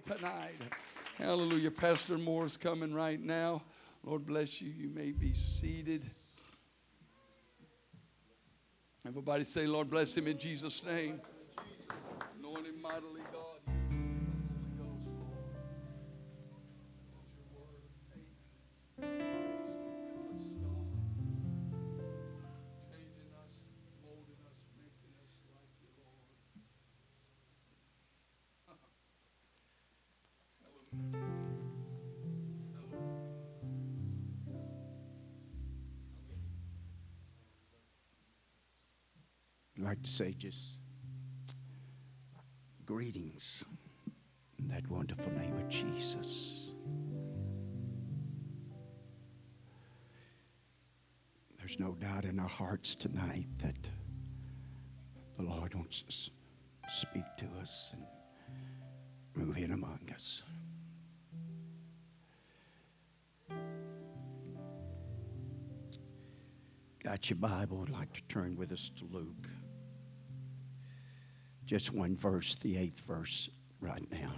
tonight. Hallelujah. Pastor Moore's coming right now. Lord bless you. You may be seated. Everybody say, Lord bless him in Jesus' name. Anoint him mightily, like to say just greetings in that wonderful name of Jesus. There's no doubt in our hearts tonight that the Lord wants to speak to us and move in among us. Got your Bible? I'd like to turn with us to Luke. Just one verse, the eighth verse, right now.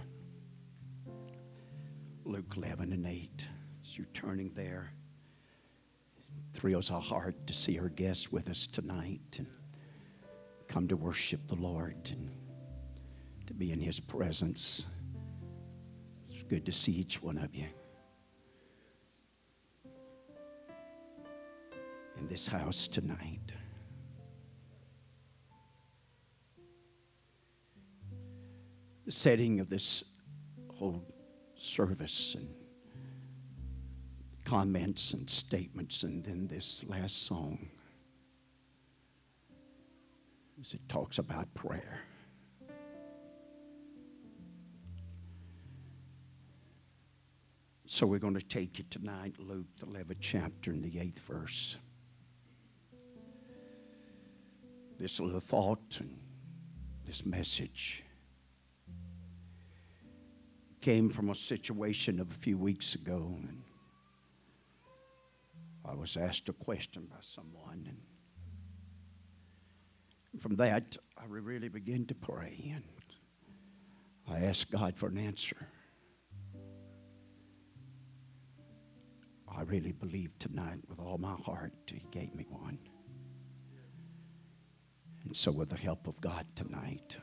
Luke 11 and 8. As you're turning there, thrills our heart to see our guests with us tonight and come to worship the Lord and to be in His presence. It's good to see each one of you. in this house tonight. Setting of this whole service and comments and statements, and then this last song as it talks about prayer. So we're going to take you tonight, Luke, the 11th chapter, and the 8th verse. this little thought and this message came from a situation of a few weeks ago and I was asked a question by someone and from that I really began to pray and I asked God for an answer. I really believe tonight with all my heart He gave me one. And so, with the help of God tonight,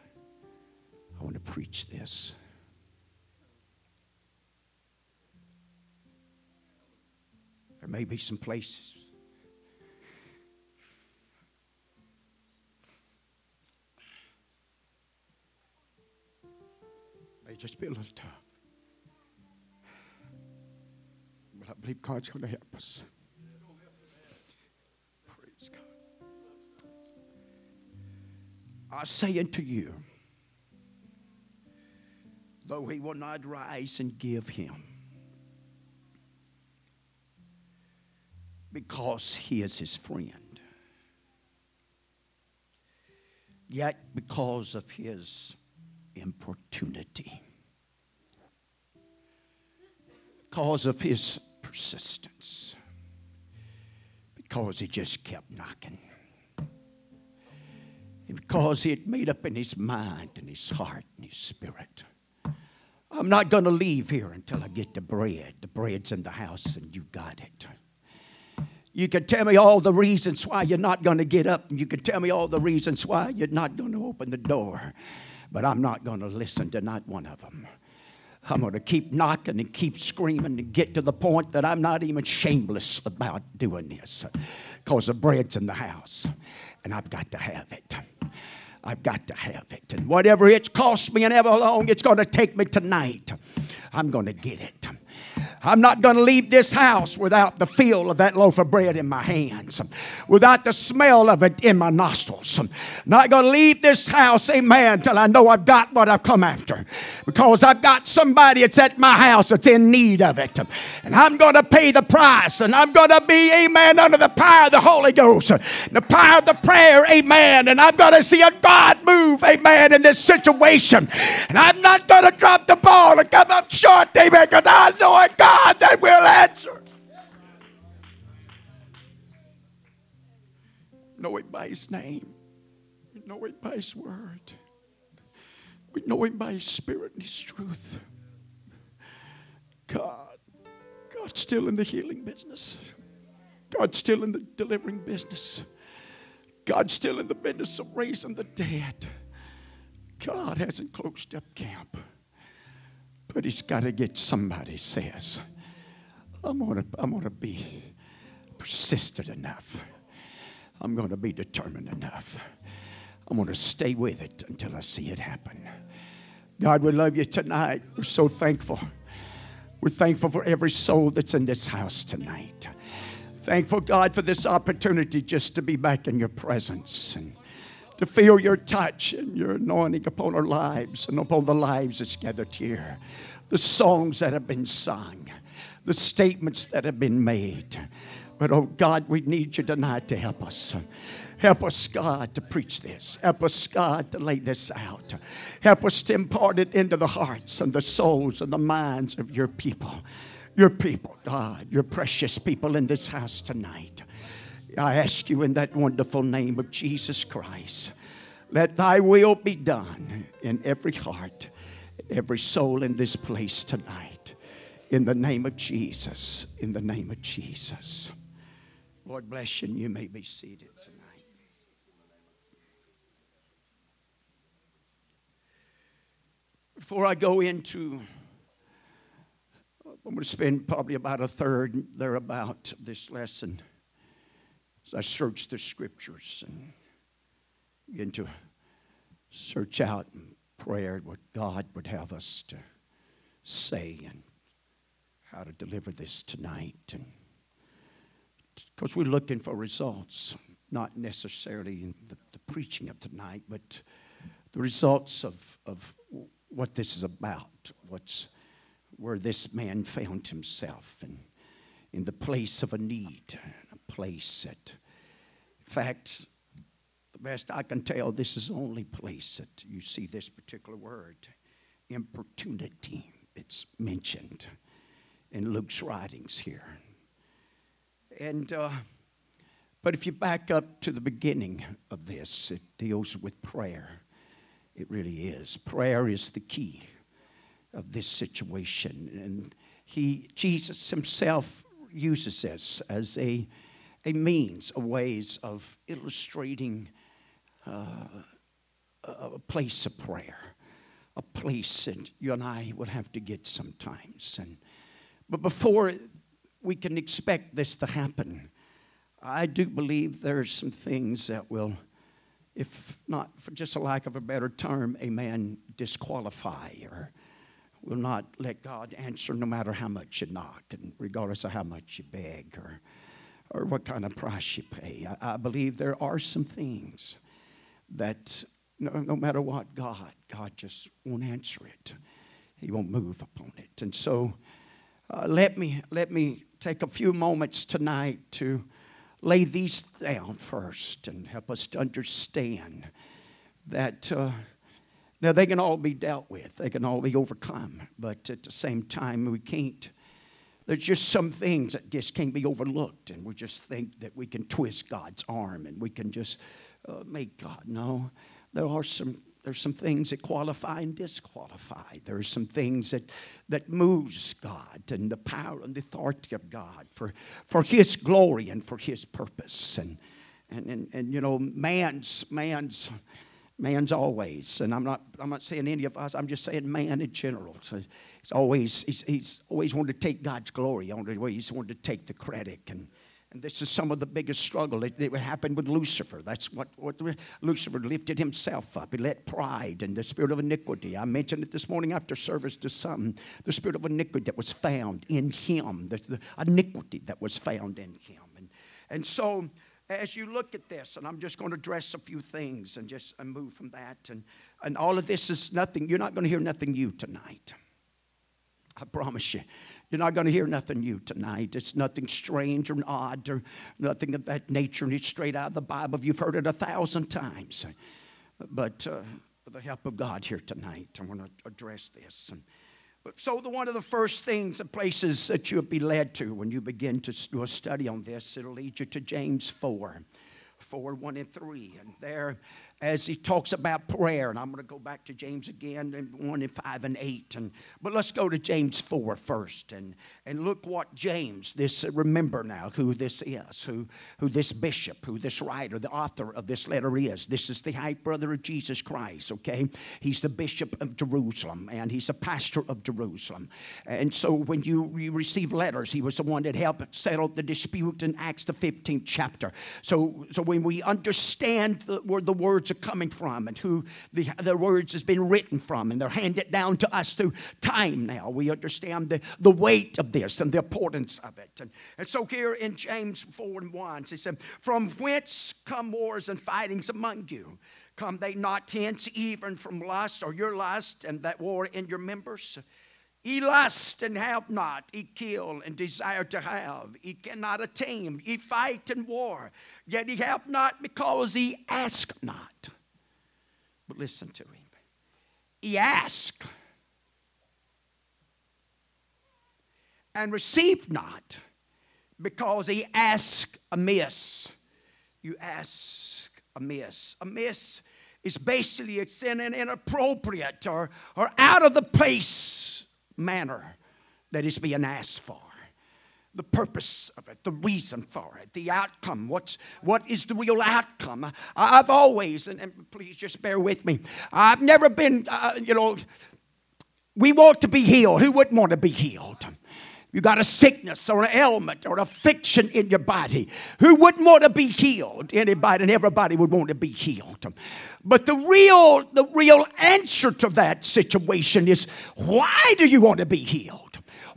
I want to preach this. There may be some places. May just be a little tough. But I believe God's going to help us. Praise God. I say unto you, though he will not rise and give him, because he is his friend, yet because of his importunity, because of his persistence, because he just kept knocking and because he had made up in his mind and his heart and his spirit. I'm not going to leave here until I get the bread. The bread's in the house and you got it. You can tell me all the reasons why you're not going to get up, and you can tell me all the reasons why you're not going to open the door, but I'm not going to listen to not one of them. I'm going to keep knocking and keep screaming and get to the point that I'm not even shameless about doing this because the bread's in the house and I've got to have it. I've got to have it. And whatever it's cost me and ever long it's going to take me tonight, I'm going to get it. I'm not going to leave this house without the feel of that loaf of bread in my hands, without the smell of it in my nostrils. Not going to leave this house, amen, till I know I've got what I've come after. Because I've got somebody that's at my house that's in need of it. And I'm going to pay the price. And I'm going to be, amen, under the power of the Holy Ghost, the power of the prayer, amen. And I'm going to see a God move, amen, in this situation. And I'm not going to drop the ball and come up short, amen, because I know God that will answer. Know Him by His name. We know Him by His word. We know Him by His Spirit and His truth. God, God's still in the healing business. God's still in the delivering business. God's still in the business of raising the dead. God hasn't closed up camp. But He's got to get somebody says, I'm going to I'm gonna be persistent enough. I'm going to be determined enough. I'm going to stay with it until I see it happen. God, we love you tonight. We're so thankful. We're thankful for every soul that's in this house tonight. Thankful, God, for this opportunity just to be back in your presence and to feel your touch and your anointing upon our lives and upon the lives that's gathered here. The songs that have been sung, the statements that have been made. But oh God, we need you tonight to help us. Help us, God, to preach this. Help us, God, to lay this out. Help us to impart it into the hearts and the souls and the minds of your people. Your people, God, your precious people in this house tonight. I ask you in that wonderful name of Jesus Christ, let thy will be done in every heart, every soul in this place tonight. In the name of Jesus. In the name of Jesus. Lord bless you, and you may be seated tonight. Before I go into, I'm going to spend probably about a third thereabout of this lesson I search the scriptures and begin to search out in prayer what God would have us to say and how to deliver this tonight. Because we're looking for results, not necessarily in the, the preaching of tonight, but the results of, of what this is about, what's where this man found himself and in the place of a need, place it. in fact, the best I can tell, this is only place that you see this particular word, importunity. It's mentioned in Luke's writings here. And, uh, but if you back up to the beginning of this, it deals with prayer. It really is. Prayer is the key of this situation. And he, Jesus himself uses this as a, a means, a ways of illustrating uh, a place of prayer, a place that you and I would have to get sometimes. And, but before we can expect this to happen, I do believe there are some things that will if not for just a lack of a better term, a man disqualify or will not let God answer no matter how much you knock and regardless of how much you beg or, or what kind of price you pay. I, I believe there are some things that no, no matter what God, God just won't answer it. He won't move upon it. And so uh, let, me, let me take a few moments tonight to lay these down first and help us to understand that uh, now they can all be dealt with, they can all be overcome, but at the same time, we can't. There's just some things that just can't be overlooked, and we just think that we can twist God's arm and we can just uh, make God. No, there are some there's some things that qualify and disqualify. There's some things that, that moves God and the power and the authority of God for, for His glory and for His purpose. And, and, and, and you know, man's, man's, man's always, and I'm not, I'm not saying any of us, I'm just saying man in general. So he's always, he's, he's always wanted to take God's glory. He's wanted to take the credit. And, and this is some of the biggest struggle. that, it happened with Lucifer. That's what, what Lucifer lifted himself up. He let pride and the spirit of iniquity. I mentioned it this morning after service to some. The spirit of iniquity that was found in him, the, the iniquity that was found in him. And, and so, as you look at this, and I'm just going to address a few things and just and move from that. And, and all of this is nothing, you're not going to hear nothing new tonight. I promise you. You're not going to hear nothing new tonight. It's nothing strange or odd or nothing of that nature. And it's straight out of the Bible. You've heard it a thousand times. But uh, with the help of God here tonight, I want to address this. And, so, the, one of the first things, the places that you'll be led to when you begin to do a study on this, it'll lead you to James 4. 4, 1 and 3. And there, as he talks about prayer. And I'm going to go back to James again, in 1 and 5 and 8. And, but let's go to James 4 first and, and look what James, this, uh, remember now who this is, who, who this bishop, who this writer, the author of this letter is. This is the high brother of Jesus Christ, okay? He's the bishop of Jerusalem and he's a pastor of Jerusalem. And so when you, you receive letters, he was the one that helped settle the dispute in Acts the 15th chapter. So, so when we understand the, the words are coming from and who the, the words has been written from, and they're handed down to us through time now, we understand the, the weight of this and the importance of it. And, and so here in James 4 and 1, he said, From whence come wars and fightings among you? Come they not hence even from lust or your lust and that war in your members? Ye lust and have not, ye kill and desire to have, ye cannot attain, ye fight and war, yet ye have not because ye ask not. But listen to him. Ye ask and receive not because ye ask amiss. You ask amiss. Amiss is basically it's an inappropriate or, or out of the place manner that is being asked for. The purpose of it, the reason for it, the outcome. What's, what is the real outcome? I've always, and, and please just bear with me, I've never been, uh, you know, we want to be healed. Who wouldn't want to be healed? You got a sickness or an ailment or affliction in your body. Who wouldn't want to be healed? Anybody and everybody would want to be healed. But the real, the real answer to that situation is why do you want to be healed?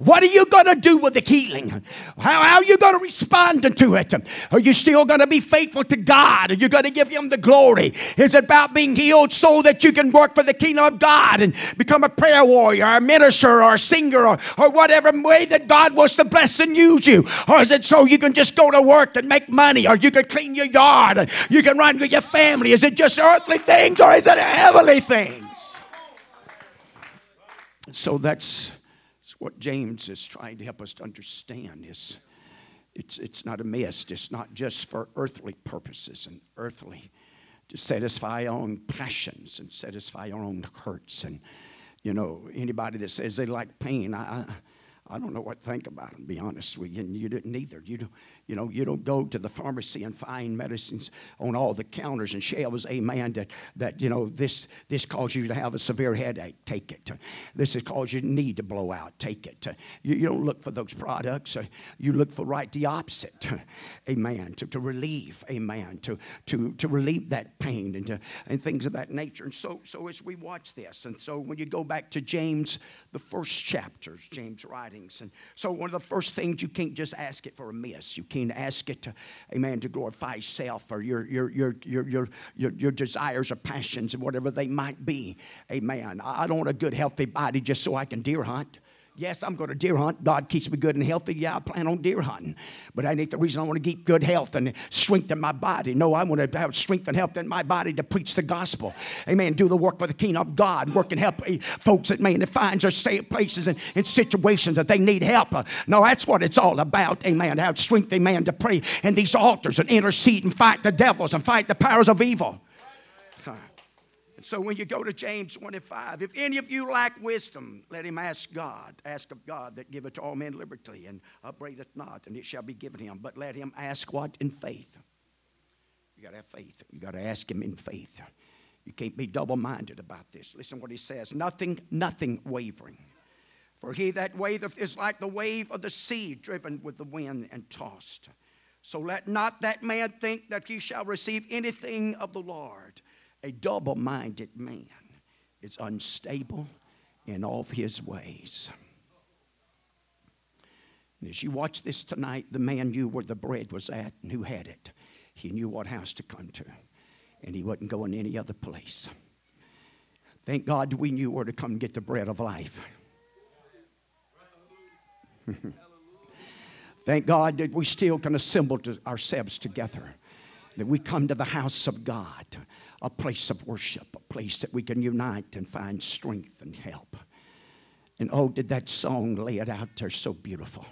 What are you going to do with the healing? How, how are you going to respond to it? Are you still going to be faithful to God? Are you going to give Him the glory? Is it about being healed so that you can work for the kingdom of God and become a prayer warrior, or a minister, or a singer, or, or whatever way that God wants to bless and use you? Or is it so you can just go to work and make money, or you can clean your yard, and you can run with your family? Is it just earthly things, or is it heavenly things? So that's what James is trying to help us to understand is it's, it's not a mist. It's not just for earthly purposes and earthly to satisfy our own passions and satisfy our own hurts. And, you know, anybody that says they like pain, I, I, don't know what to think about to be honest with you. And you didn't either. You you know, you don't go to the pharmacy and find medicines on all the counters and shelves, amen, that, that you know, this, this caused you to have a severe headache, take it. This has caused you need to blow out, take it. You, you don't look for those products. You look for right the opposite, amen, to, to relieve, amen, to, to, to relieve that pain and, to, and things of that nature. And so, so as we watch this, and so when you go back to James, the first chapters, James writings, and so one of the first things you can't just ask it for a miss. You can't ask it to, amen, to glorify self or your, your, your, your, your, your, your desires or passions whatever they might be. Amen. I don't want a good, healthy body just so I can deer hunt. Yes, I'm going to deer hunt. God keeps me good and healthy. Yeah, I plan on deer hunting. But that ain't the reason I want to keep good health and strengthen my body. No, I want to have strength and health in my body to preach the gospel. Amen. Do the work for the kingdom of God. Work and help eh, folks that may find or stay places and in situations that they need help. No, that's what it's all about. Amen. Have strength, amen, to pray in these altars and intercede and fight the devils and fight the powers of evil. So when you go to James 1 and 5, if any of you lack wisdom, let him ask God. Ask of God that giveth all men liberty and upbraideth not, and it shall be given him. But let him ask what? In faith. You got to have faith. You got to ask him in faith. You can't be double minded about this. Listen what he says nothing, nothing wavering. For he that wavereth is like the wave of the sea driven with the wind and tossed. So let not that man think that he shall receive anything of the Lord. A double minded man is unstable in all his ways. And as you watch this tonight, the man knew where the bread was at and who had it. He knew what house to come to, and he wasn't going any other place. Thank God we knew where to come get the bread of life. Thank God that we still can assemble to ourselves together, that we come to the house of God a place of worship, a place that we can unite and find strength and help. And oh, did that song lay it out there so beautiful?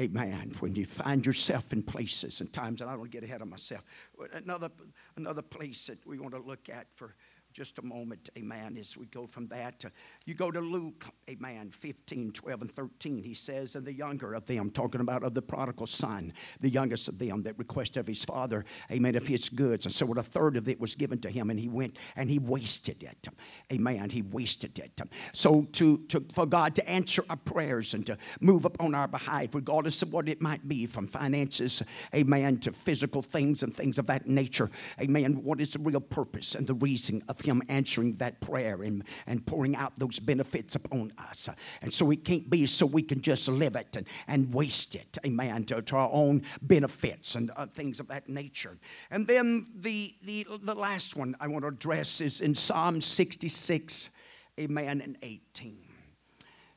Amen. When you find yourself in places and times, and I don't get ahead of myself. Another, another place that we want to look at for just a moment, amen, as we go from that. To, you go to Luke, amen, 15, 12, and 13. He says, And the younger of them, talking about of the prodigal son, the youngest of them that requested of his father, amen, of his goods. And so what a third of it was given to him, and he went and he wasted it. Amen. He wasted it. So to, to for God to answer our prayers and to move upon our behalf, regardless of what it might be, from finances, amen, to physical things and things of that nature, amen, what is the real purpose and the reason of him answering that prayer and, and pouring out those benefits upon us. And so it can't be so we can just live it and, and waste it, amen, to, to our own benefits and uh, things of that nature. And then the, the, the last one I want to address is in Psalm 66, amen, and 18.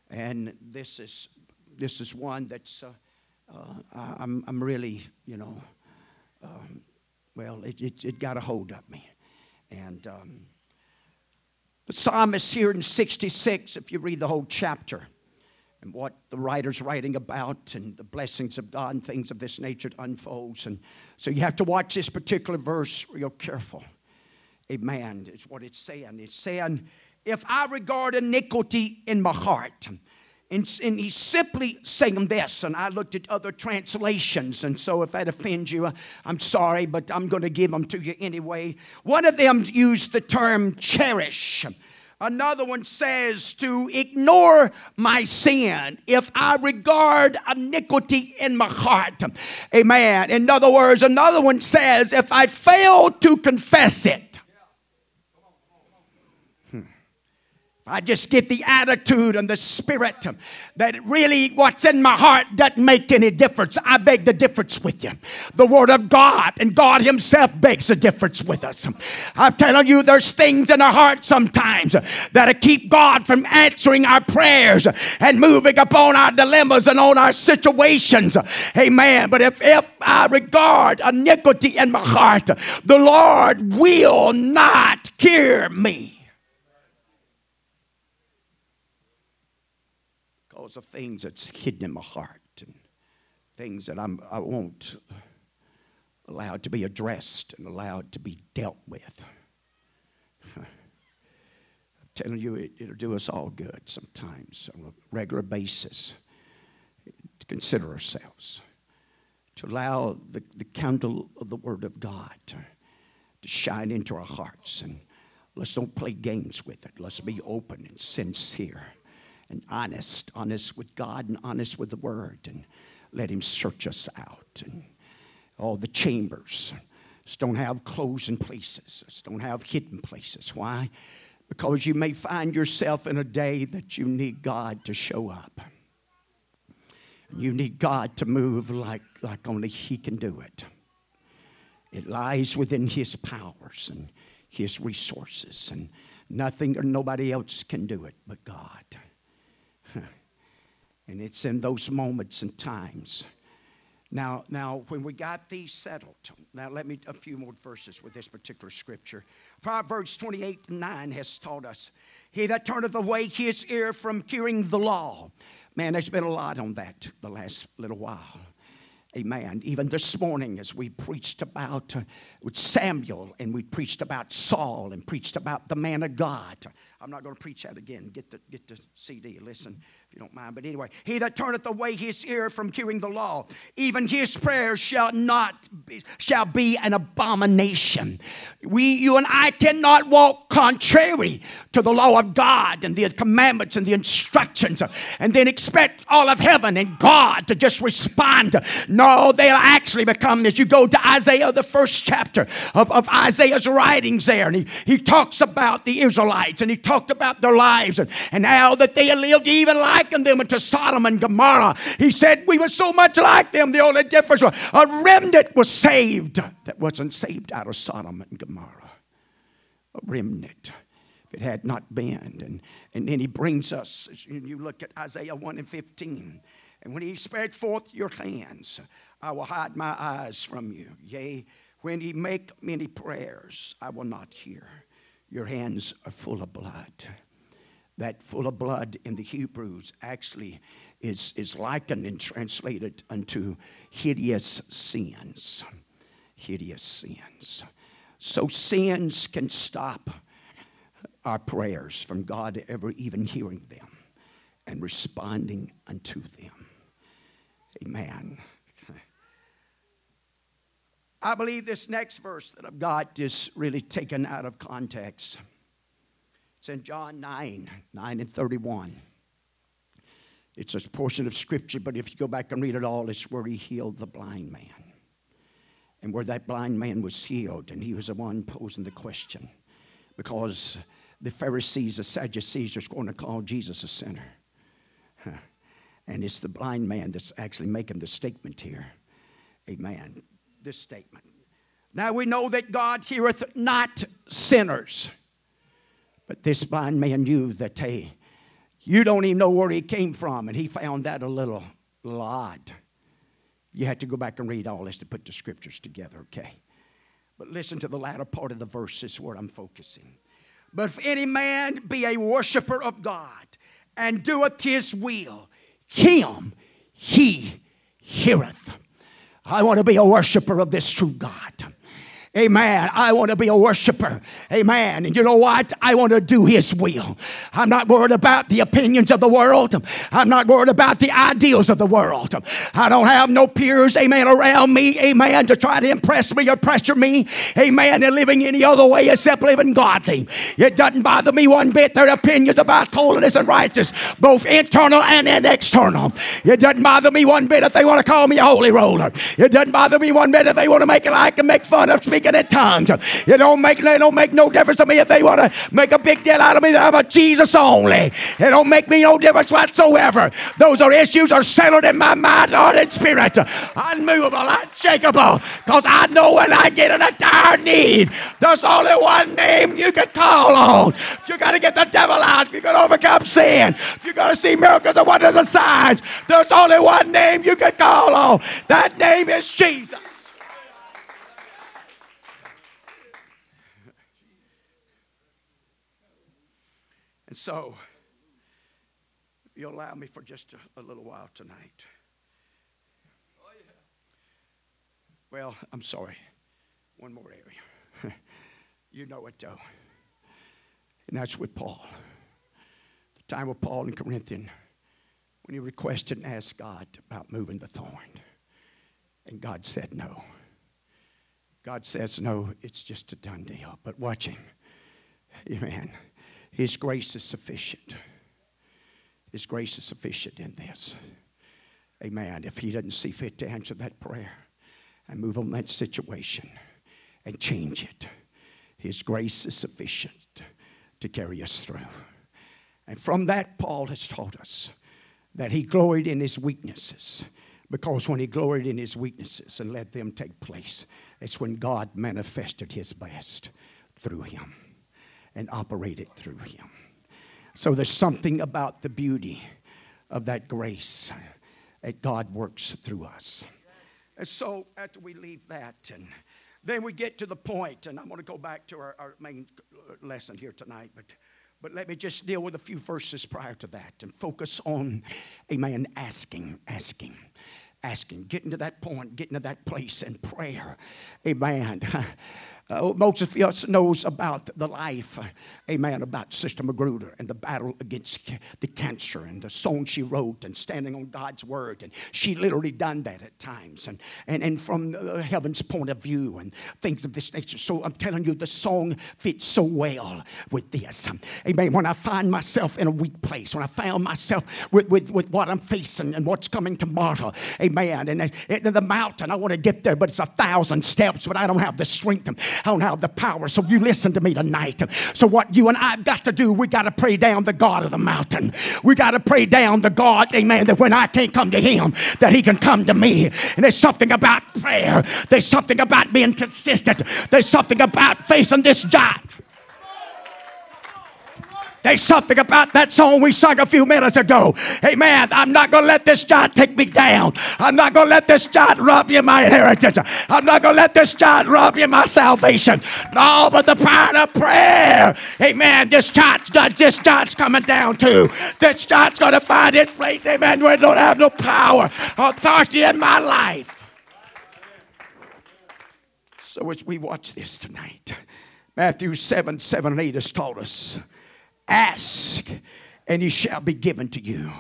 And this is, this is one that's, uh, uh, I'm, I'm really, you know, um, well, it, it, it, got a hold of me. And um, the psalmist here in 66, if you read the whole chapter, and what the writer's writing about, and the blessings of God and things of this nature unfolds. And so you have to watch this particular verse real careful. Amen. It's what it's saying. It's saying, if I regard iniquity in my heart, and, and, he's simply saying this, and I looked at other translations, and so if that offends you, uh, I'm sorry, but I'm going to give them to you anyway. One of them used the term cherish. Another one says to ignore my sin if I regard iniquity in my heart. Amen. In other words, another one says if I fail to confess it. I just get the attitude and the spirit that really what's in my heart doesn't make any difference. I beg the difference with you. The Word of God and God Himself begs the difference with us. I'm telling you, there's things in our heart sometimes that keep God from answering our prayers and moving upon our dilemmas and on our situations. Amen. But if, if I regard iniquity in my heart, the Lord will not hear me. Because of things that's hidden in my heart and things that I'm, I won't allow to be addressed and allowed to be dealt with. I'm telling you, it, it'll do us all good sometimes on a regular basis to consider ourselves, to allow the, the candle of the Word of God to, to shine into our hearts. And let's don't play games with it. Let's be open and sincere and honest, honest with God and honest with the Word, and let Him search us out. And all the chambers don't have closing places, just don't have hidden places. Why? Because you may find yourself in a day that you need God to show up. You need God to move like, like only He can do it. It lies within His powers and His resources, and nothing or nobody else can do it but God. And it's in those moments and times. Now, now, when we got these settled, now let me a few more verses with this particular scripture. Proverbs 28 9 has taught us, He that turneth away his ear from hearing the law. Man, there's been a lot on that the last little while. Amen. Even this morning, as we preached about uh, Samuel and we preached about Saul and preached about the man of God. I'm not going to preach that again. Get the, get the CD, listen you don't mind. But anyway, he that turneth away his ear from hearing the law, even his prayers shall not be, shall be an abomination. We, you and I cannot walk contrary to the law of God and the commandments and the instructions, and then expect all of heaven and God to just respond. No, they'll actually become as you go to Isaiah, the first chapter of, of Isaiah's writings there, and he, he talks about the Israelites and he talked about their lives and, and how that they lived even like likened them to Sodom and Gomorrah. He said we were so much like them. The only difference was a remnant was saved that wasn't saved out of Sodom and Gomorrah. A remnant. If it had not been. And, and then he brings us, you look at Isaiah 1 and 15. And when he spread forth your hands, I will hide my eyes from you. Yea, when he make many prayers, I will not hear. Your hands are full of blood that full of blood in the Hebrews actually is, is likened and translated unto hideous sins. Hideous sins. So sins can stop our prayers from God ever even hearing them and responding unto them. Amen. I believe this next verse that I've got is really taken out of context. It's in John 9, 9 and 31. It's a portion of scripture, but if you go back and read it all, it's where he healed the blind man. And where that blind man was healed, and he was the one posing the question. Because the Pharisees, the Sadducees, are going to call Jesus a sinner. And it's the blind man that's actually making the statement here. Amen. This statement. Now we know that God heareth not sinners. But this blind man knew that, hey, you don't even know where he came from, and he found that a little, odd. You had to go back and read all this to put the scriptures together, okay? But listen to the latter part of the verse, is where I'm focusing. But if any man be a worshiper of God and doeth his will, him he heareth. I want to be a worshiper of this true God. Amen. I want to be a worshiper. Amen. And you know what? I want to do His will. I'm not worried about the opinions of the world. I'm not worried about the ideals of the world. I don't have no peers, amen, around me, amen, to try to impress me or pressure me, amen, and living any other way except living godly. It doesn't bother me one bit their opinions about holiness and righteousness, both internal and external. It doesn't bother me one bit if they want to call me a holy roller. It doesn't bother me one bit if they want to make it like and make fun of speaking speaking in tongues. It don't make it don't make no difference to me if they want to make a big deal out of me that I'm a Jesus only. It don't make me no difference whatsoever. Those are issues are settled in my mind, heart, and spirit. Unmovable, unshakable. Because I know when I get in a dire need, there's only one name you can call on. You got to get the devil out. You got to overcome sin. You got to see miracles and wonders and signs. There's only one name you can call on. That name is Jesus. And so, if you'll allow me for just a, a little while tonight. Well, I'm sorry. One more area. you know it though. And that's with Paul. The time with Paul in Corinthian when he requested and asked God about moving the thorn. And God said no. God says no, it's just a done deal. But watch him. Amen. His grace is sufficient. His grace is sufficient in this. Amen. If He doesn't see fit to answer that prayer and move on that situation and change it, His grace is sufficient to carry us through. And from that, Paul has taught us that he gloried in his weaknesses. Because when he gloried in his weaknesses and let them take place, it's when God manifested his best through him and operate it through him. So there's something about the beauty of that grace that God works through us. And so after we leave that, and then we get to the point, and I'm going to go back to our, our main lesson here tonight, but but let me just deal with a few verses prior to that and focus on, a man asking, asking, asking, getting to that point, getting to that place in prayer. Amen. Uh, most of us knows about the life, uh, amen, about Sister Magruder and the battle against the cancer and the song she wrote and standing on God's word. And she literally done that at times. And, and, and from the heaven's point of view and things of this nature. So I'm telling you, the song fits so well with this. Amen. When I find myself in a weak place, when I found myself with, with, with what I'm facing and what's coming tomorrow, amen. And, and the mountain, I want to get there, but it's a thousand steps, but I don't have the strength. Don't have the power. So you listen to me tonight. So what you and I've got to do, we got to pray down the God of the mountain. We got to pray down the God, amen, that when I can't come to him, that he can come to me. And there's something about prayer. There's something about being consistent. There's something about facing this giant. There's something about that song we sung a few minutes ago. Hey man, I'm not going to let this giant take me down. I'm not going to let this giant rob you of my inheritance. I'm not going to let this giant rob you my salvation. No, but the power of prayer. Hey man, This giant, uh, this giant's coming down too. This giant's going to find its place. Amen. Where it don't have no power, or authority in my life. So as we watch this tonight, Matthew 7 7 and 8 has taught us ask and he shall be given to you.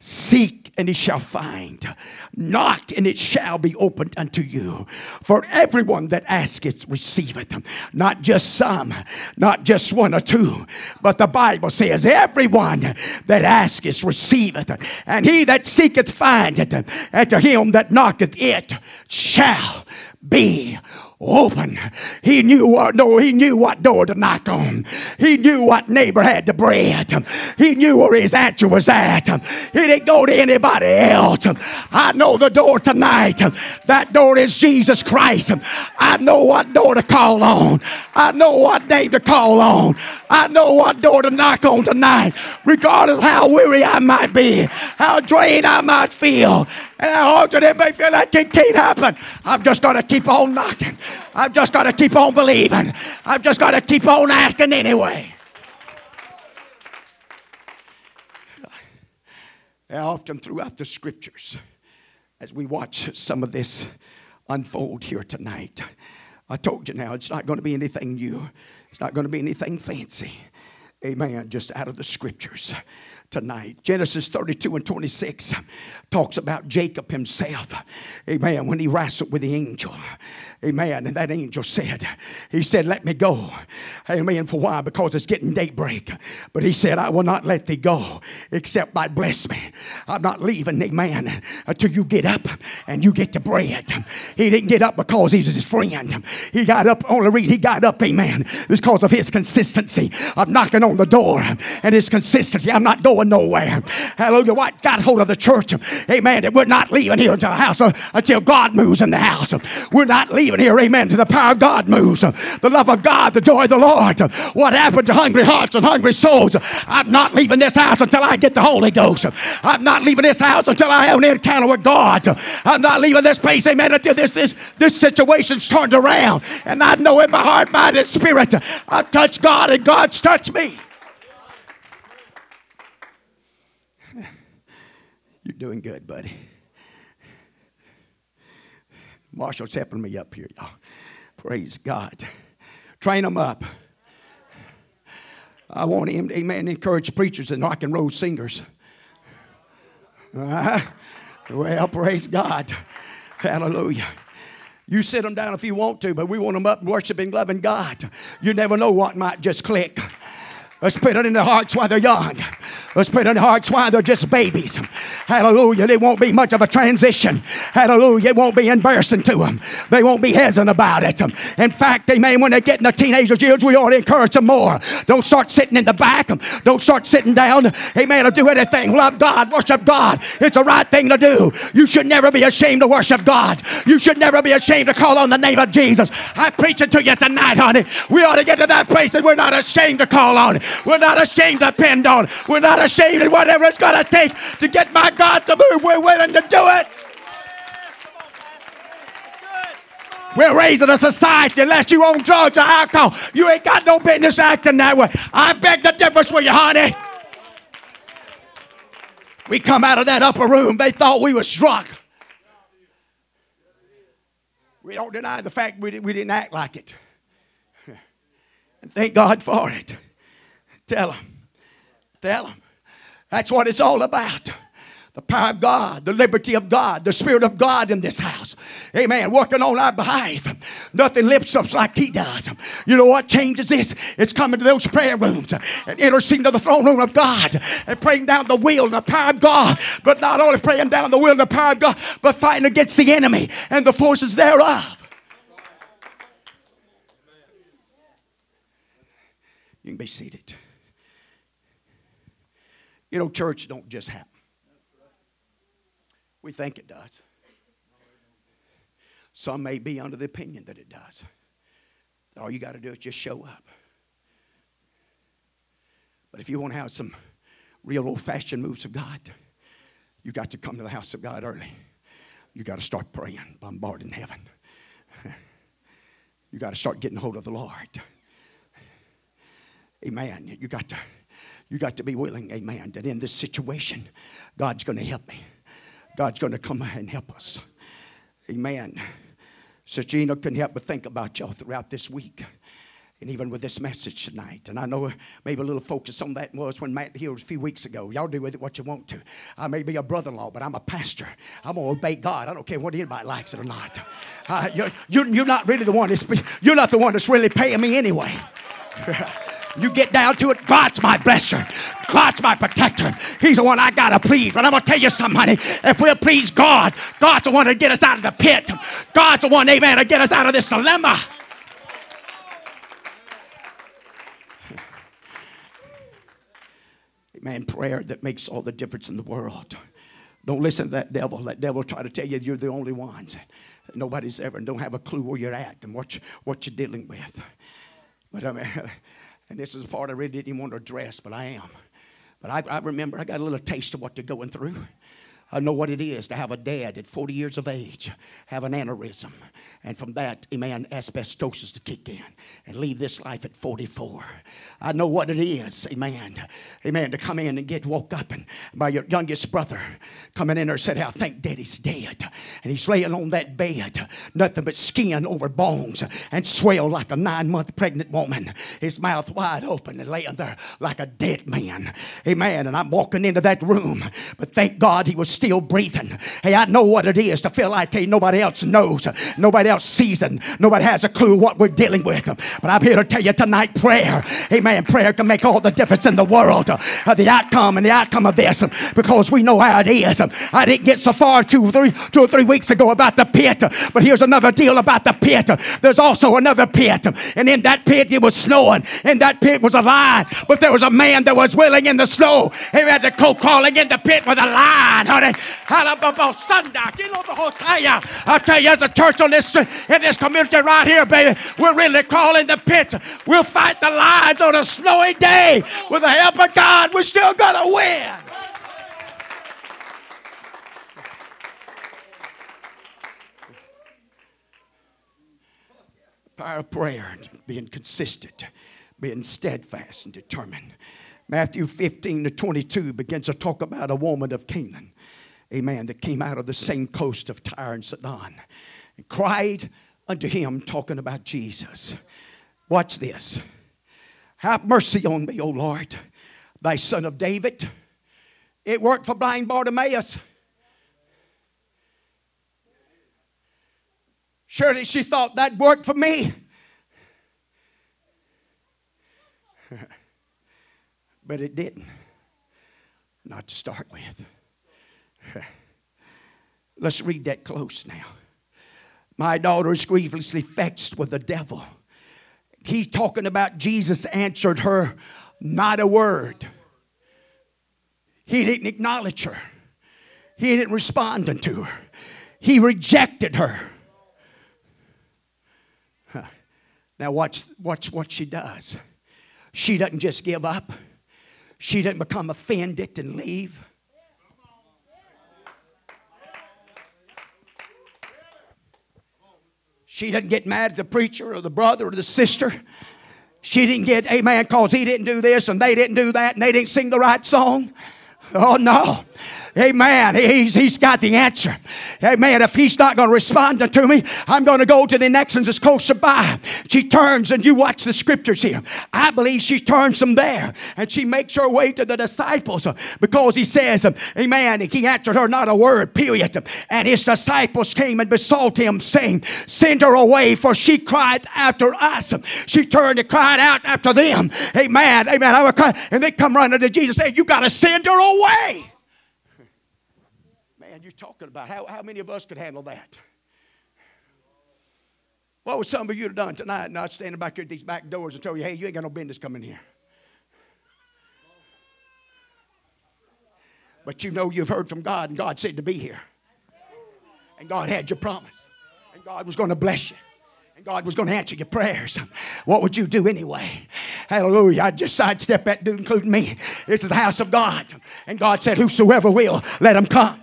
Seek and he shall find. Knock and it shall be opened unto you. For everyone that asketh receiveth. Not just some, not just one or two, but the Bible says, everyone that asketh receiveth. And he that seeketh findeth. And to him that knocketh it shall be open. He knew what door, he knew what door to knock on. He knew what neighbor had the bread. He knew where his answer was at. He didn't go to anybody else. I know the door tonight. That door is Jesus Christ. I know what door to call on. I know what name to call on. I know what door to knock on tonight, regardless how weary I might be, how drained I might feel, and how often it may feel like it can't happen. I'm just to keep on knocking. I've just got to keep on believing. I've just got to keep on asking anyway. Often throughout the scriptures, as we watch some of this unfold here tonight, I told you now it's not going to be anything new, it's not going to be anything fancy. Amen. Just out of the scriptures tonight. Genesis 32 and 26 talks about Jacob himself. Amen. When he wrestled with the angel. Amen. And that angel said, He said, Let me go. Amen. For why? Because it's getting daybreak. But he said, I will not let thee go except by bless me. I'm not leaving, amen, until you get up and you get the bread. He didn't get up because he's his friend. He got up, only reason he got up, amen, is because of his consistency of knocking on the door and his consistency. I'm not going nowhere. Hallelujah. What got hold of the church? Amen. That we're not leaving here until the house uh, until God moves in the house. We're not leaving here, amen, to the power of God moves. The love of God, the joy of the Lord. What happened to hungry hearts and hungry souls? I'm not leaving this house until I get the Holy Ghost. I'm not leaving this house until I have an encounter with God. I'm not leaving this place, amen, until this, this, this situation's turned around. And I know in my heart, mind, and spirit, I've touched God and God's touched me. You're doing good, buddy. Marshall's helping me up here, y'all. Praise God. Train them up. I want him, amen, encourage preachers and rock and roll singers. Uh, well, praise God. Hallelujah. You sit them down if you want to, but we want them up worshiping, loving God. You never know what might just click. Let's put it in their hearts while they're young. Let's put it in their hearts while they're just babies. Hallelujah. They won't be much of a transition. Hallelujah. It won't be embarrassing to them. They won't be hesitant about it. In fact, they may, when they get in the teenagers' years, we ought to encourage them more. Don't start sitting in the back. Don't start sitting down. Amen. To do anything. Love God. Worship God. It's the right thing to do. You should never be ashamed to worship God. You should never be ashamed to call on the name of Jesus. I'm preaching to you tonight, honey. We ought to get to that place that we're not ashamed to call on it. We're not ashamed to depend on. We're not ashamed of whatever it's going to take to get my God to move. We're willing to do it. We're raising a society unless you own drugs or alcohol. You ain't got no business acting that way. I beg the difference with you, honey. We come out of that upper room, they thought we was drunk. We don't deny the fact we, we didn't act like it. And thank God for it. Tell them. Tell them. That's what it's all about. The power of God, the liberty of God, the Spirit of God in this house. Amen. Working on our behalf. Nothing lifts us like He does. You know what changes this? It's coming to those prayer rooms and interceding to the throne room of God and praying down the will and the power of God. But not only praying down the will and the power of God, but fighting against the enemy and the forces thereof. You can be seated. You know, church don't just happen. We think it does. Some may be under the opinion that it does. All you got to do is just show up. But if you want to have some real old fashioned moves of God, you got to come to the house of God early. You got to start praying, bombarding heaven. You got to start getting hold of the Lord. Amen. You got to, you got to be willing, amen, that in this situation, God's going to help me. God's going to come and help us. Amen. So Gina couldn't help but think about y'all throughout this week and even with this message tonight. And I know maybe a little focus on that was when Matt here a few weeks ago. Y'all do with it what you want to. I may be a brother in law, but I'm a pastor. I'm going to obey God. I don't care what anybody likes it or not. Uh, you're, you're, you're not really the one that's, you're not the one that's really paying me anyway. You get down to it, God's my blesser. God's my protector. He's the one I gotta please. But I'm gonna tell you something, honey. If we'll please God, God's the one to get us out of the pit. God's the one, amen, to get us out of this dilemma. Man, prayer that makes all the difference in the world. Don't listen to that devil. That devil try to tell you you're the only ones. Nobody's ever don't have a clue where you're at and what, you, what you're dealing with. But I mean, and this is the part I really didn't even want to address, but I am. But I, I remember I got a little taste of what they're going through. I know what it is to have a dad at 40 years of age have an aneurysm. And from that, amen, asbestosis to kick in and leave this life at 44. I know what it is, amen, amen, to come in and get woke up and by your youngest brother coming in there and said, I think daddy's dead. And he's laying on that bed, nothing but skin over bones and swell like a nine month pregnant woman, his mouth wide open and laying there like a dead man. Amen. And I'm walking into that room, but thank God he was still breathing. Hey, I know what it is to feel like hey, nobody else knows, nobody else sees it, nobody has a clue what we're dealing with. But I'm here to tell you tonight, prayer, amen, prayer can make all the difference in the world. Uh, the outcome and the outcome of this, because we know how it is. I didn't get so far two, three, two or three weeks ago about the pit, but here's another deal about the pit. There's also another pit, and in that pit it was snowing, and that pit was a lion, but there was a man that was willing in the snow. He had to go crawling in the pit with a lion, honey. I tell you, as a church on this street, in this community right here, baby, we're really crawling the pit. We'll fight the lions on a snowy day. With the help of God, we're still gonna win. Power of prayer, being consistent, being steadfast and determined. Matthew 15 to 22 begins to talk about a woman of Canaan amen, that came out of the same coast of Tyre and Sidon and cried unto him, talking about Jesus. Watch this. Have mercy on me, O Lord, thy son of David. It worked for blind Bartimaeus. Surely she thought that worked for me. but it didn't. Not to start with. Let's read that close now. My daughter is grievously vexed with the devil. He talking about Jesus answered her not a word. He didn't acknowledge her. He didn't respond unto her. He rejected her. Now watch, watch what she does. She doesn't just give up. She doesn't become offended and leave. She didn't get mad at the preacher or the brother or the sister. She didn't get, amen, because he didn't do this and they didn't do that and they didn't sing the right song. Oh, no. Amen. He's, he's got the answer. Amen. If he's not going to respond to me, I'm going to go to the next one that's closer by. She turns and you watch the scriptures here. I believe she turns from there and she makes her way to the disciples uh, because he says, um, Amen. He answered her not a word, period. And his disciples came and besought him, saying, Send her away, for she cried after us. She turned and cried out after them. Amen. Amen. I cry. And they come running to Jesus saying, You got to send her away you're talking about. How, how many of us could handle that? What would some of you have done tonight not standing back here at these back doors and tell you, hey, you ain't got no business coming here? But you know you've heard from God, and God said to be here. And God had your promise. And God was going to bless you. God was going to answer your prayers, what would you do anyway? Hallelujah. I'd just sidestep that dude, including me. This is the house of God. And God said, Whosoever will, let him come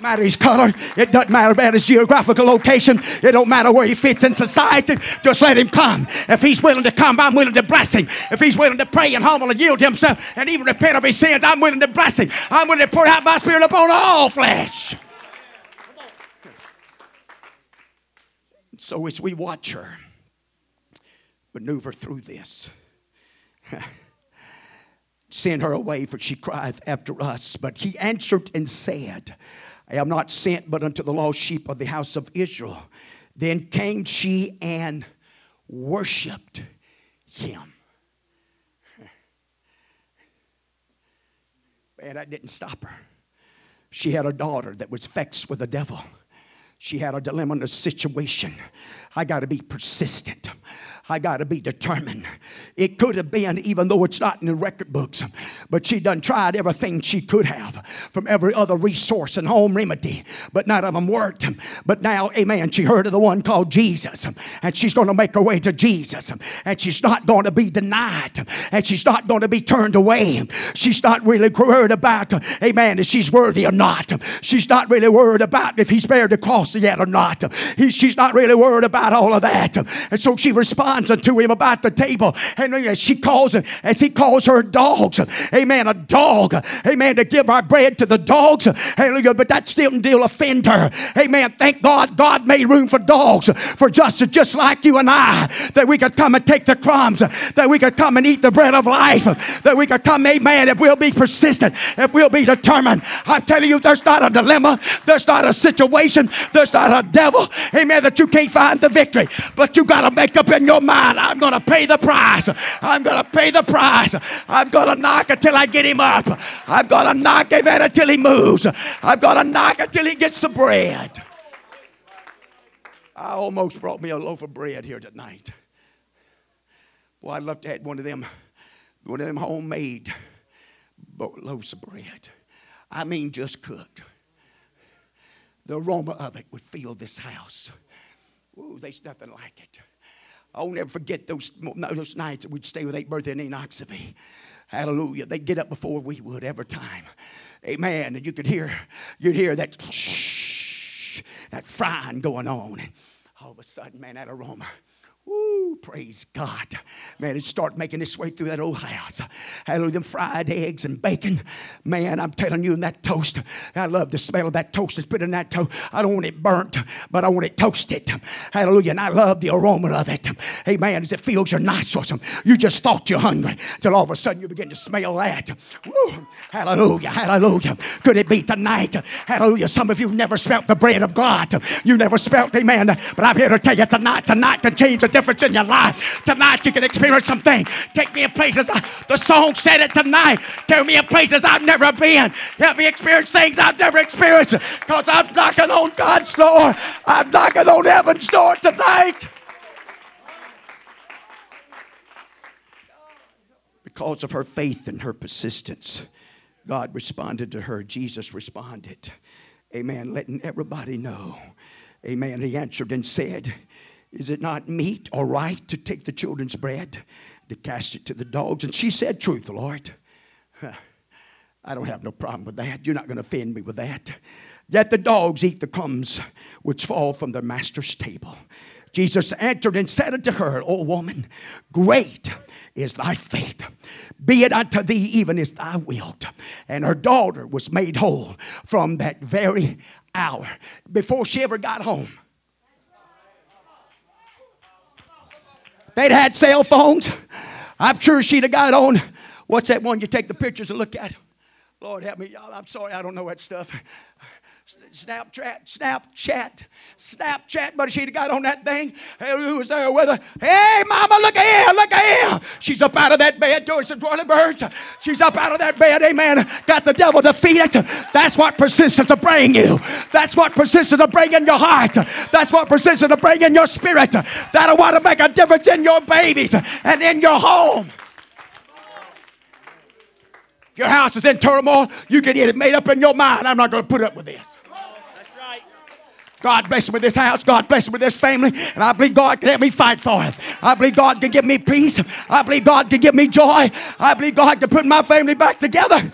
matter his color. It doesn't matter about his geographical location. It don't matter where he fits in society. Just let him come. If he's willing to come, I'm willing to bless him. If he's willing to pray and humble and yield himself and even repent of his sins, I'm willing to bless him. I'm willing to pour out my spirit upon all flesh. So as we watch her maneuver through this, send her away, for she crieth after us. But he answered and said, I am not sent but unto the lost sheep of the house of Israel. Then came she and worshiped him. And I didn't stop her. She had a daughter that was vexed with the devil. She had a dilemma in a situation. I got to be persistent. I got to be determined. It could have been, even though it's not in the record books, but she done tried everything she could have from every other resource and home remedy, but none of them worked. But now, amen, she heard of the one called Jesus, and she's going to make her way to Jesus, and she's not going to be denied, and she's not going to be turned away. She's not really worried about, amen, if she's worthy or not. She's not really worried about if he's bared the cross yet or not. she's not really worried about all of that. And so she responds unto him about the table. And she calls it, as he calls her dogs, amen, a dog, amen, to give our bread to the dogs, hallelujah, but that still didn't offend her. Amen. Thank God, God made room for dogs, for just, just like you and I, that we could come and take the crumbs, that we could come and eat the bread of life, that we could come, amen, if we'll be persistent, if we'll be determined. I'm telling you, there's not a dilemma, there's not a situation, there's not a devil, amen, that you can't find the victory, but you got to make up in your I'm going to pay the price. I'm going to pay the price. I'm going to knock until I get him up. I'm going to knock him at until he moves. I'm going to knock until he gets the bread. I almost brought me a loaf of bread here tonight. Boy, I'd love to have one of them, one of them homemade loaves of bread. I mean, just cooked. The aroma of it would fill this house. Ooh, there's nothing like it. I'll never forget those, those nights that we'd stay with Eight Birthday in Enoxavie. Hallelujah. They'd get up before we would every time. Amen. And you could hear, you'd hear that shh, that frying going on. And all of a sudden, man, that aroma Woo, praise God. Man, it start making its way through that old house. Hallelujah. Them fried eggs and bacon. Man, I'm telling you, in that toast, I love the smell of that toast that's put in that toast. I don't want it burnt, but I want it toasted. Hallelujah. And I love the aroma of it. Hey, man, as it fills your nostrils, you just thought you're hungry till all of a sudden you begin to smell that. Woo, hallelujah. Hallelujah. Could it be tonight? Hallelujah. Some of you never smelt the bread of God. You never smelt, amen. But I'm here to tell you tonight, tonight can change the difference in your life. Tonight you can experience something. Take me in places. I, the song said it tonight. Take me in places I've never been. Help me experience things I've never experienced. Because I'm knocking on God's door. I'm knocking on heaven's door tonight. Because of her faith and her persistence, God responded to her. Jesus responded. Amen. Letting everybody know. Amen. He answered and said, is it not meet or right to take the children's bread, to cast it to the dogs? And she said, Truth, Lord. I don't have no problem with that. You're not going to offend me with that. Yet the dogs eat the crumbs which fall from their master's table. Jesus answered and said unto her, O woman, great is thy faith. Be it unto thee even as thou wilt. And her daughter was made whole from that very hour before she ever got home. They'd had cell phones, I'm sure she'd have got on. What's that one you take the pictures and look at? Lord help me, y'all. I'm sorry, I don't know that stuff. Snapchat, Snapchat, Snapchat, but she'd got on that thing. Hey, Who was there with her? Hey, mama, look at here, look at here. She's up out of that bed doing some twirly birds. She's up out of that bed, amen. Got the devil defeated. That's what persistence to bring you. That's what persistence to bring in your heart. That's what persistence to bring in your spirit. That'll want to make a difference in your babies and in your home your house is in turmoil, you can get it made up in your mind. I'm not going to put up with this. God bless me with this house. God bless me with this family. And I believe God can help me fight for it. I believe God can give me peace. I believe God can give me joy. I believe God can put my family back together.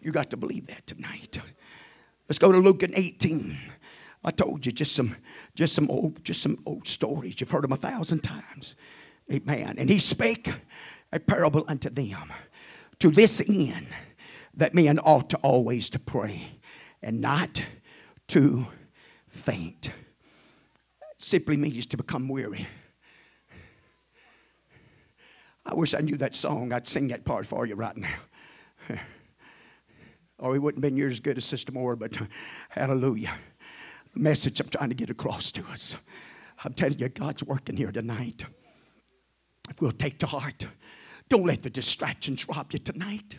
You got to believe that tonight. Let's go to Luke 18. I told you just some, just some old, just some old stories. You've heard them a thousand times. Amen. And he spake a parable unto them to this end that men ought to always to pray and not to faint. It simply means to become weary. I wish I knew that song. I'd sing that part for you right now. or he wouldn't have been near as good as Sister Moore, but hallelujah. The message I'm trying to get across to us. I'm telling you, God's working here tonight. If we'll take to heart, don't let the distractions rob you tonight.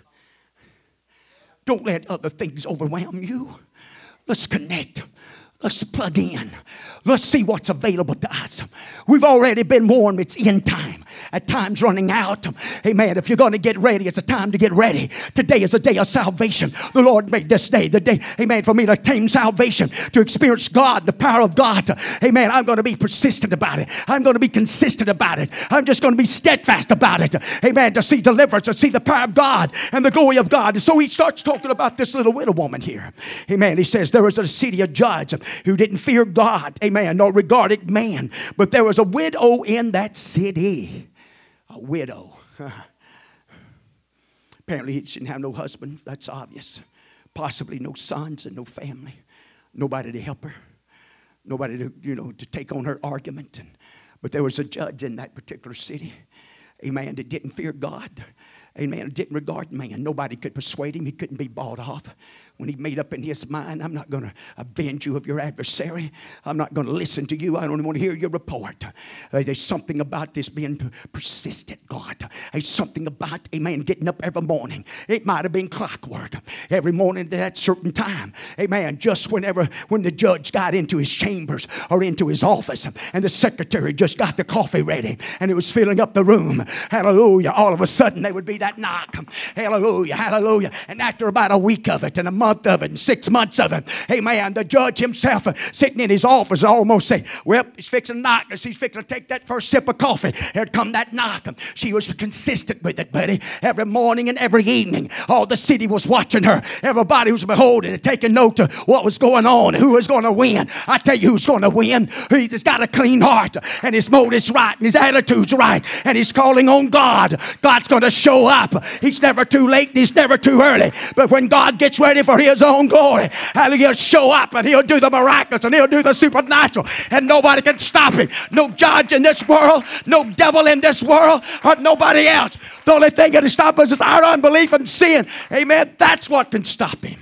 Don't let other things overwhelm you. Let's connect. Let's plug in. Let's see what's available to us. We've already been warned it's end time. At times running out. Amen. If you're going to get ready, it's a time to get ready. Today is a day of salvation. The Lord made this day the day, amen, for me to attain salvation, to experience God, the power of God. Amen. I'm going to be persistent about it. I'm going to be consistent about it. I'm just going to be steadfast about it. Amen. To see deliverance, to see the power of God and the glory of God. And so he starts talking about this little widow woman here. Amen. He says there was a city, a judge who didn't fear God, amen, nor regarded man. But there was a widow in that city. A widow. Apparently, she didn't have no husband. That's obvious. Possibly no sons and no family. Nobody to help her. Nobody to, you know, to take on her argument. And, but there was a judge in that particular city. a man That didn't fear God. a man that Didn't regard man. Nobody could persuade him. He couldn't be bought off when he made up in his mind, I'm not going to avenge you of your adversary. I'm not going to listen to you. I don't want to hear your report. Uh, there's something about this being persistent, God. There's something about, a man getting up every morning. It might have been clockwork. Every morning at that certain time, amen, just whenever, when the judge got into his chambers or into his office and the secretary just got the coffee ready and it was filling up the room, hallelujah, all of a sudden there would be that knock. Hallelujah, hallelujah. And after about a week of it and a month of it and six months of it. Hey, man, The judge himself uh, sitting in his office almost say, Well, he's fixing to knock us. He's fixing to take that first sip of coffee. Here'd come that knock. She was consistent with it, buddy. Every morning and every evening, all the city was watching her. Everybody was beholding and taking note of what was going on, who was going to win. I tell you who's going to win. He's got a clean heart and his motive's right and his attitude's right and he's calling on God. God's going to show up. He's never too late and he's never too early. But when God gets ready for for his own glory. And he'll show up and he'll do the miraculous and he'll do the supernatural. And nobody can stop him. No judge in this world, no devil in this world, or nobody else. The only thing that can stop us is our unbelief and sin. Amen. That's what can stop him.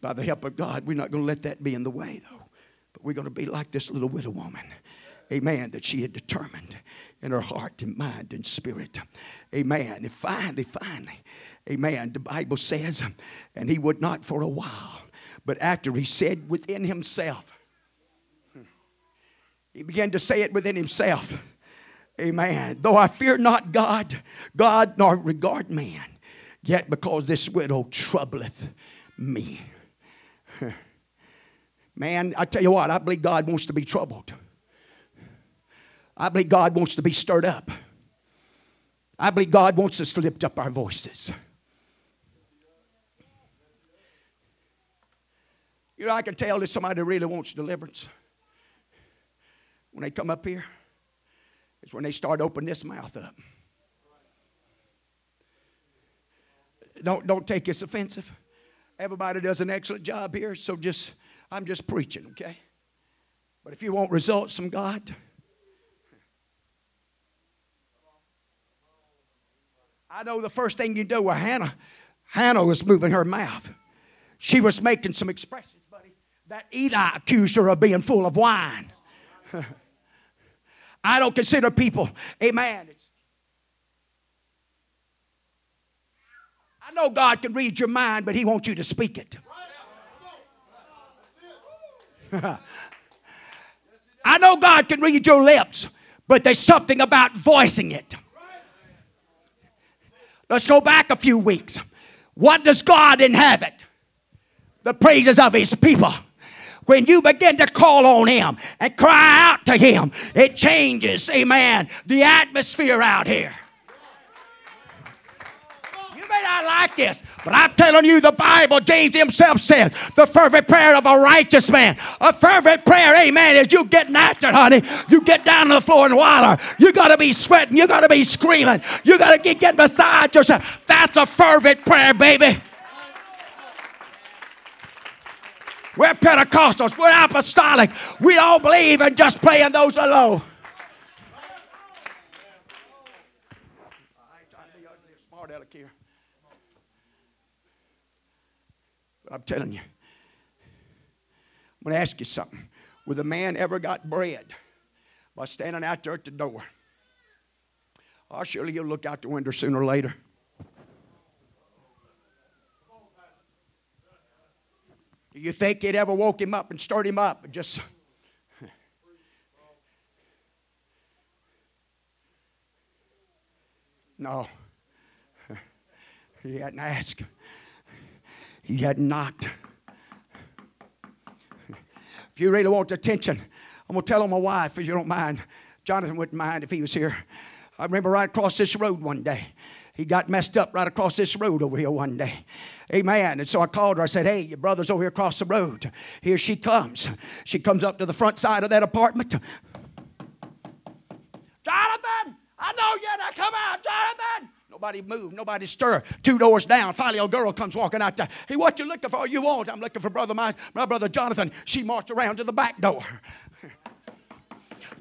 By the help of God, we're not going to let that be in the way, though. But we're going to be like this little widow woman. Amen. That she had determined in her heart and mind and spirit. Amen. And finally, finally, Amen. The Bible says, and he would not for a while. But after he said within himself, he began to say it within himself. Amen. Though I fear not God, God nor regard man, yet because this widow troubleth me. Man, I tell you what, I believe God wants to be troubled. I believe God wants to be stirred up. I believe God wants us to lift up our voices. You know, I can tell that somebody really wants deliverance when they come up here. It's when they start opening this mouth up. Don't, don't take this offensive. Everybody does an excellent job here, so just I'm just preaching, okay? But if you want results from God, I know the first thing you do with Hannah, Hannah was moving her mouth. She was making some expressions that Eli accused her of being full of wine. I don't consider people, amen. I know God can read your mind, but He wants you to speak it. I know God can read your lips, but there's something about voicing it. Let's go back a few weeks. What does God inhabit? the praises of his people. When you begin to call on him and cry out to him, it changes, amen, the atmosphere out here. You may not like this, but I'm telling you, the Bible, James himself says, the fervent prayer of a righteous man. A fervent prayer, amen, is you getting after it, honey. You get down on the floor and water. You got to be sweating. You got to be screaming. You got to get, get beside yourself. That's a fervent prayer, baby. We're Pentecostals. We're apostolic. We don't believe in just playing those. But I'm telling you, I'm going to ask you something. Would a man ever got bread by standing out there at the door? Oh, surely you'll look out the window sooner or later. You think it ever woke him up and stirred him up? And Just. No. He hadn't asked. He had knocked. If you really want attention, I'm going to tell on my wife if you don't mind. Jonathan wouldn't mind if he was here. I remember right across this road one day. He got messed up right across this road over here one day. Amen. And so I called her. I said, Hey, your brother's over here across the road. Here she comes. She comes up to the front side of that apartment. Jonathan, I know you. Now come out, Jonathan. Nobody moved, nobody stirred. Two doors down. Finally, a girl comes walking out there. Hey, what you looking for? You want? I'm looking for brother my, my brother Jonathan. She marched around to the back door.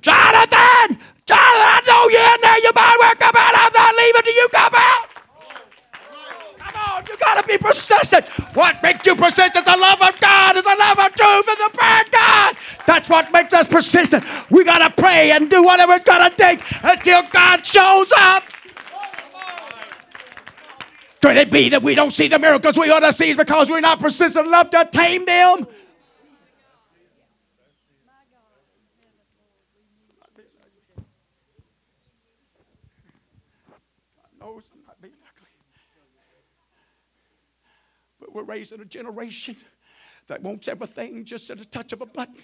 Jonathan! Jonathan, I know you're in there. You might well come out. I'm not leaving till you come out. Come on, you gotta be persistent. What makes you persistent? The love of God is the love of truth and the prayer of God. That's what makes us persistent. We gotta pray and do whatever it's gonna take until God shows up. Could it be that we don't see the miracles we ought to see because we're not persistent enough to tame them? knows I'm not being ugly. But we're raising a generation that wants everything just at a touch of a button.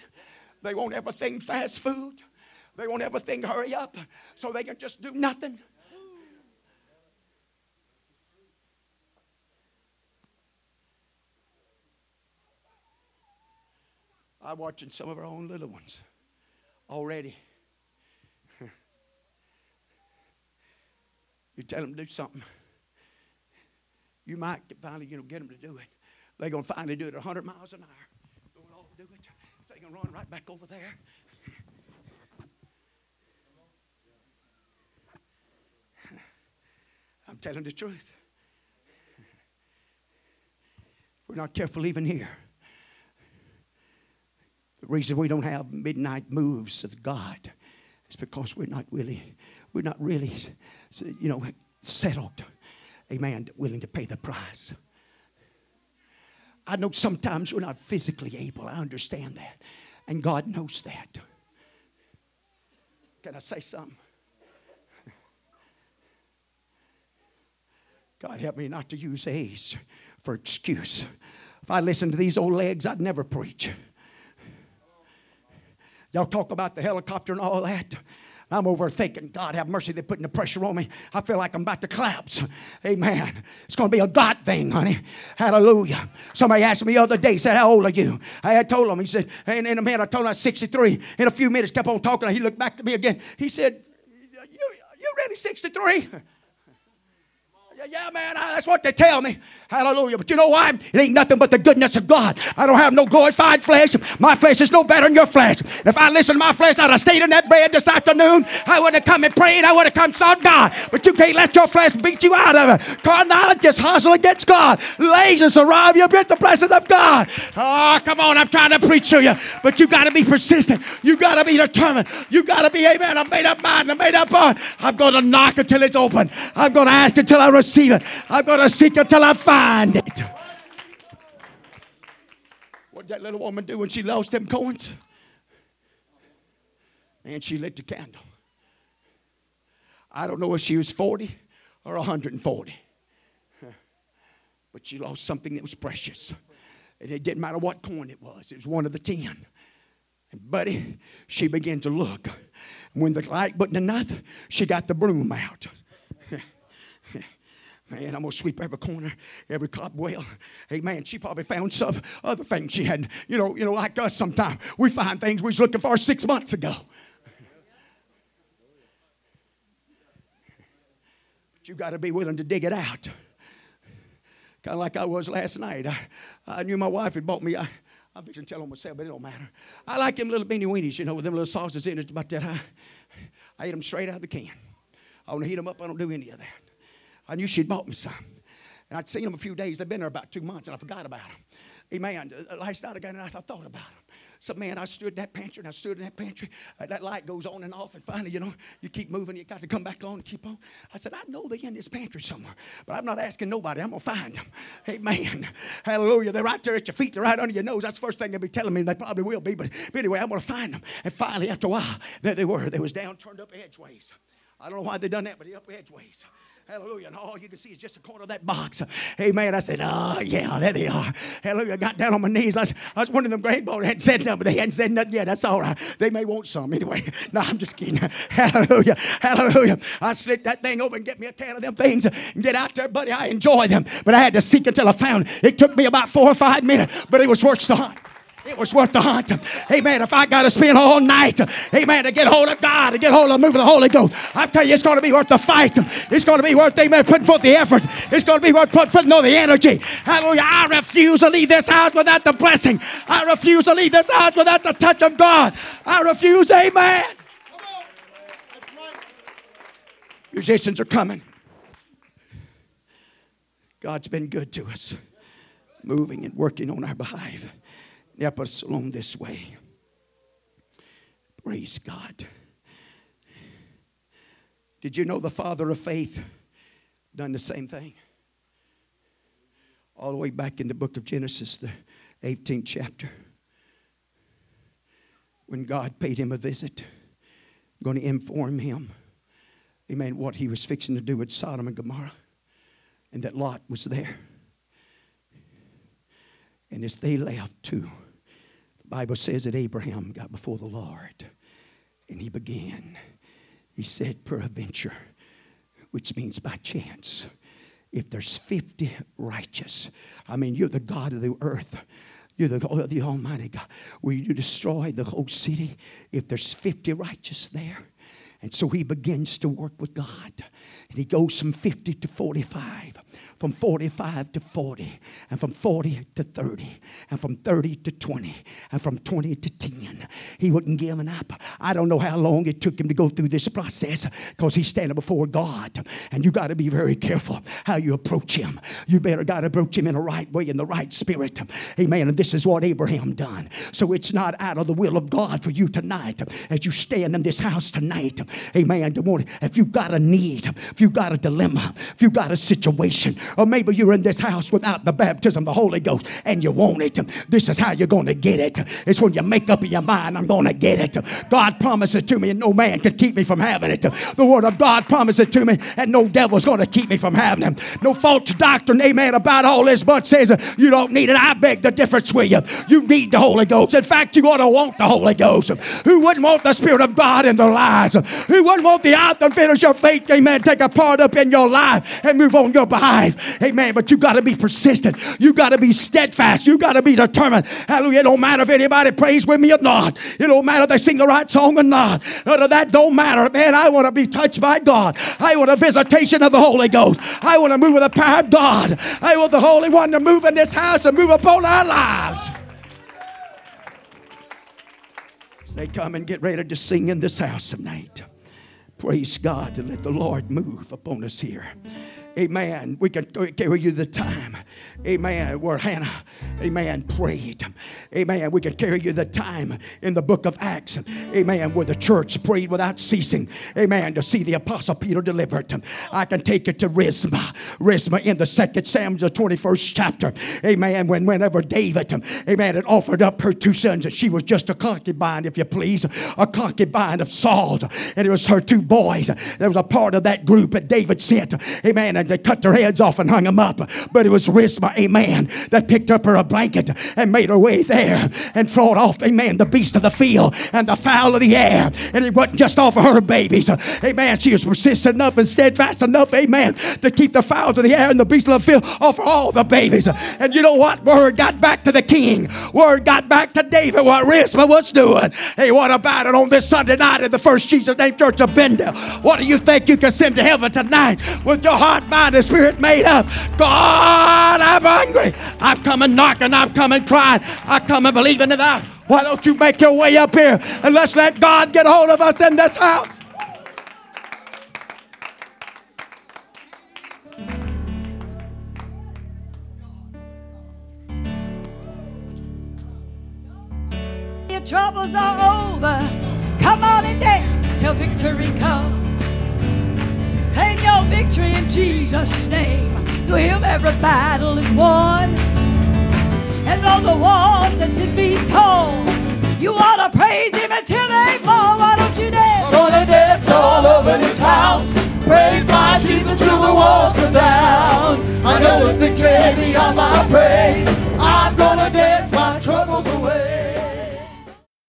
They want everything fast food. They want everything hurry up so they can just do nothing. I'm watching some of our own little ones already. you tell them to do something. You might finally you know, get them to do it. They're going to finally do it at 100 miles an hour. Go all do it. They're going to run right back over there. I'm telling the truth. We're not careful even here. The reason we don't have midnight moves of God is because we're not really, we're not really, you know, settled. Amen. Willing to pay the price. I know sometimes we're not physically able. I understand that. And God knows that. Can I say something? God help me not to use age for excuse. If I listened to these old legs, I'd never preach. Y'all talk about the helicopter and all that. I'm overthinking. God have mercy, they're putting the pressure on me. I feel like I'm about to collapse. Amen. It's going to be a God thing, honey. Hallelujah. Somebody asked me the other day, said, How old are you? I had told him, he said, and in a minute, I told him I was 63. In a few minutes, kept on talking. He looked back to me again. He said, You, you really 63? Yeah, man, that's what they tell me. Hallelujah. But you know why? It ain't nothing but the goodness of God. I don't have no glorified flesh. My flesh is no better than your flesh. If I listened to my flesh, I'd have stayed in that bed this afternoon. I would have come and prayed. I would have come sought God. But you can't let your flesh beat you out of it. Carnality hustle against God. Laziness will rob you of the blessings of God. Oh, come on. I'm trying to preach to you. But you got to be persistent. You got to be determined. You got to be, amen. I made up mind. I made up mind. I'm going to knock until it's open. I'm going to ask until I receive receive it. I'm going to seek it till I find it. What did that little woman do when she lost them coins? And she lit the candle. I don't know if she was 40 or 140. But she lost something that was precious. And it didn't matter what coin it was, it was one of the ten. And buddy, she began to look. When the light wasn't enough, she got the broom out. Man, I'm gonna sweep every corner, every cobweb. Hey, man, she probably found some other things she hadn't. You know, you know, like us. Sometimes we find things we was looking for six months ago. But you got to be willing to dig it out. Kind of like I was last night. I, I knew my wife had bought me. I, I'm fixing to tell on myself, but it don't matter. I like them little beanie weenies, you know, with them little sausages in it about that high. I eat them straight out of the can. I want to heat them up. I don't do any of that. I knew she'd bought me some. And I'd seen them a few days. They'd been there about two months, and I forgot about them. Amen. Uh, last night again, I thought about them. So, man, I stood in that pantry and I stood in that pantry. Uh, that light goes on and off, and finally, you know, you keep moving, you got to come back on and keep on. I said, I know they're in this pantry somewhere, but I'm not asking nobody. I'm going to find them. Amen. Hallelujah. They're right there at your feet, they're right under your nose. That's the first thing they'll be telling me, and they probably will be. But, but anyway, I'm going to find them. And finally, after a while, there they were. They was down, turned up edgeways. I don't know why they done that, but they up edgeways. Hallelujah. And all you can see is just a corner of that box. Amen. I said, oh, yeah, there they are. Hallelujah. I got down on my knees. I was, I was one of them grandboys hadn't said nothing, but they hadn't said nothing yet. That's all right. They may want some anyway. No, I'm just kidding. Hallelujah. Hallelujah. I slipped that thing over and get me a can of them things and get out there, buddy. I enjoy them. But I had to seek until I found. It took me about four or five minutes, but it was worth the hunt. It was worth the hunt. Amen. If I got to spend all night, amen, to get hold of God, to get hold of the move of the Holy Ghost, I tell you, it's going to be worth the fight. It's going to be worth, amen, putting forth the effort. It's going to be worth putting forth the energy. Hallelujah. I refuse to leave this house without the blessing. I refuse to leave this house without the touch of God. I refuse, amen. Musicians are coming. God's been good to us, moving and working on our behalf help us along this way. Praise God. Did you know the father of faith done the same thing? All the way back in the book of Genesis, the 18th chapter. When God paid him a visit, going to inform him, amen, what he was fixing to do with Sodom and Gomorrah, and that Lot was there. And as they left too, Bible says that Abraham got before the Lord and he began. He said, peradventure, which means by chance. If there's 50 righteous, I mean, you're the God of the earth. You're the, the Almighty God. Will you destroy the whole city if there's 50 righteous there? And so he begins to work with God. And he goes from 50 to 45 from 45 to 40, and from 40 to 30, and from 30 to 20, and from 20 to 10. He wouldn't give up. I don't know how long it took him to go through this process because he's standing before God. And you got to be very careful how you approach him. You better got to approach him in the right way, in the right spirit. Amen. And this is what Abraham done. So it's not out of the will of God for you tonight as you stand in this house tonight. Amen. Good morning. If you've got a need, if you've got a dilemma, if you've got a situation, or maybe you're in this house without the baptism of the Holy Ghost and you want it. This is how you're going to get it. It's when you make up in your mind, I'm going to get it. God promised it to me and no man can keep me from having it. The Word of God promised it to me and no devil's going to keep me from having it. No false doctrine, amen, about all this, but says you don't need it. I beg the difference with you. You need the Holy Ghost. In fact, you ought to want the Holy Ghost. Who wouldn't want the Spirit of God in their lives? Who wouldn't want the author finish your faith, amen, take a part up in your life and move on your behalf? Amen. But you got to be persistent. You got to be steadfast. You got to be determined. Hallelujah. It don't matter if anybody prays with me or not. It don't matter if they sing the right song or not. None of that don't matter. Man, I want to be touched by God. I want a visitation of the Holy Ghost. I want to move with the power of God. I want the Holy One to move in this house and move upon our lives. They come and get ready to sing in this house tonight. Praise God and let the Lord move upon us here. Amen. We can carry you the time. Amen. Where Hannah, amen, prayed. Amen. We can carry you the time in the book of Acts. Amen. Where the church prayed without ceasing. Amen. To see the apostle Peter delivered. I can take it to Rizpah. Rizpah in the second Samuel, the 21st chapter. Amen. When whenever David, amen, had offered up her two sons, and she was just a concubine, if you please, a concubine of Saul. And it was her two boys. There was a part of that group that David sent. Amen. And and they cut their heads off and hung them up. But it was Rizpah, amen, that picked up her a blanket and made her way there and fought off, amen, the beast of the field and the fowl of the air. And it wasn't just off of her babies. Amen. She was persistent enough and steadfast enough, amen, to keep the fowls of the air and the beast of the field off all the babies. And you know what? Word got back to the king. Word got back to David what Rizpah was doing. Hey, what about it on this Sunday night in the First Jesus Name Church of Benndale? What do you think you can send to heaven tonight with your heart, mind, and spirit made up? God, I'm hungry. I'm coming knocking. I'm coming crying. I come and believing in that. Why don't you make your way up here and let's let God get hold of us in this house? Your troubles are over. Come on and dance till victory comes. Claim your victory in Jesus' name. Through him every battle is won. And on the walls that to be told, you ought to praise him until they fall. Why don't you dance? Gonna dance all over this house. Praise my Jesus till the walls come down. I know His victory beyond my praise. I'm gonna dance my troubles away.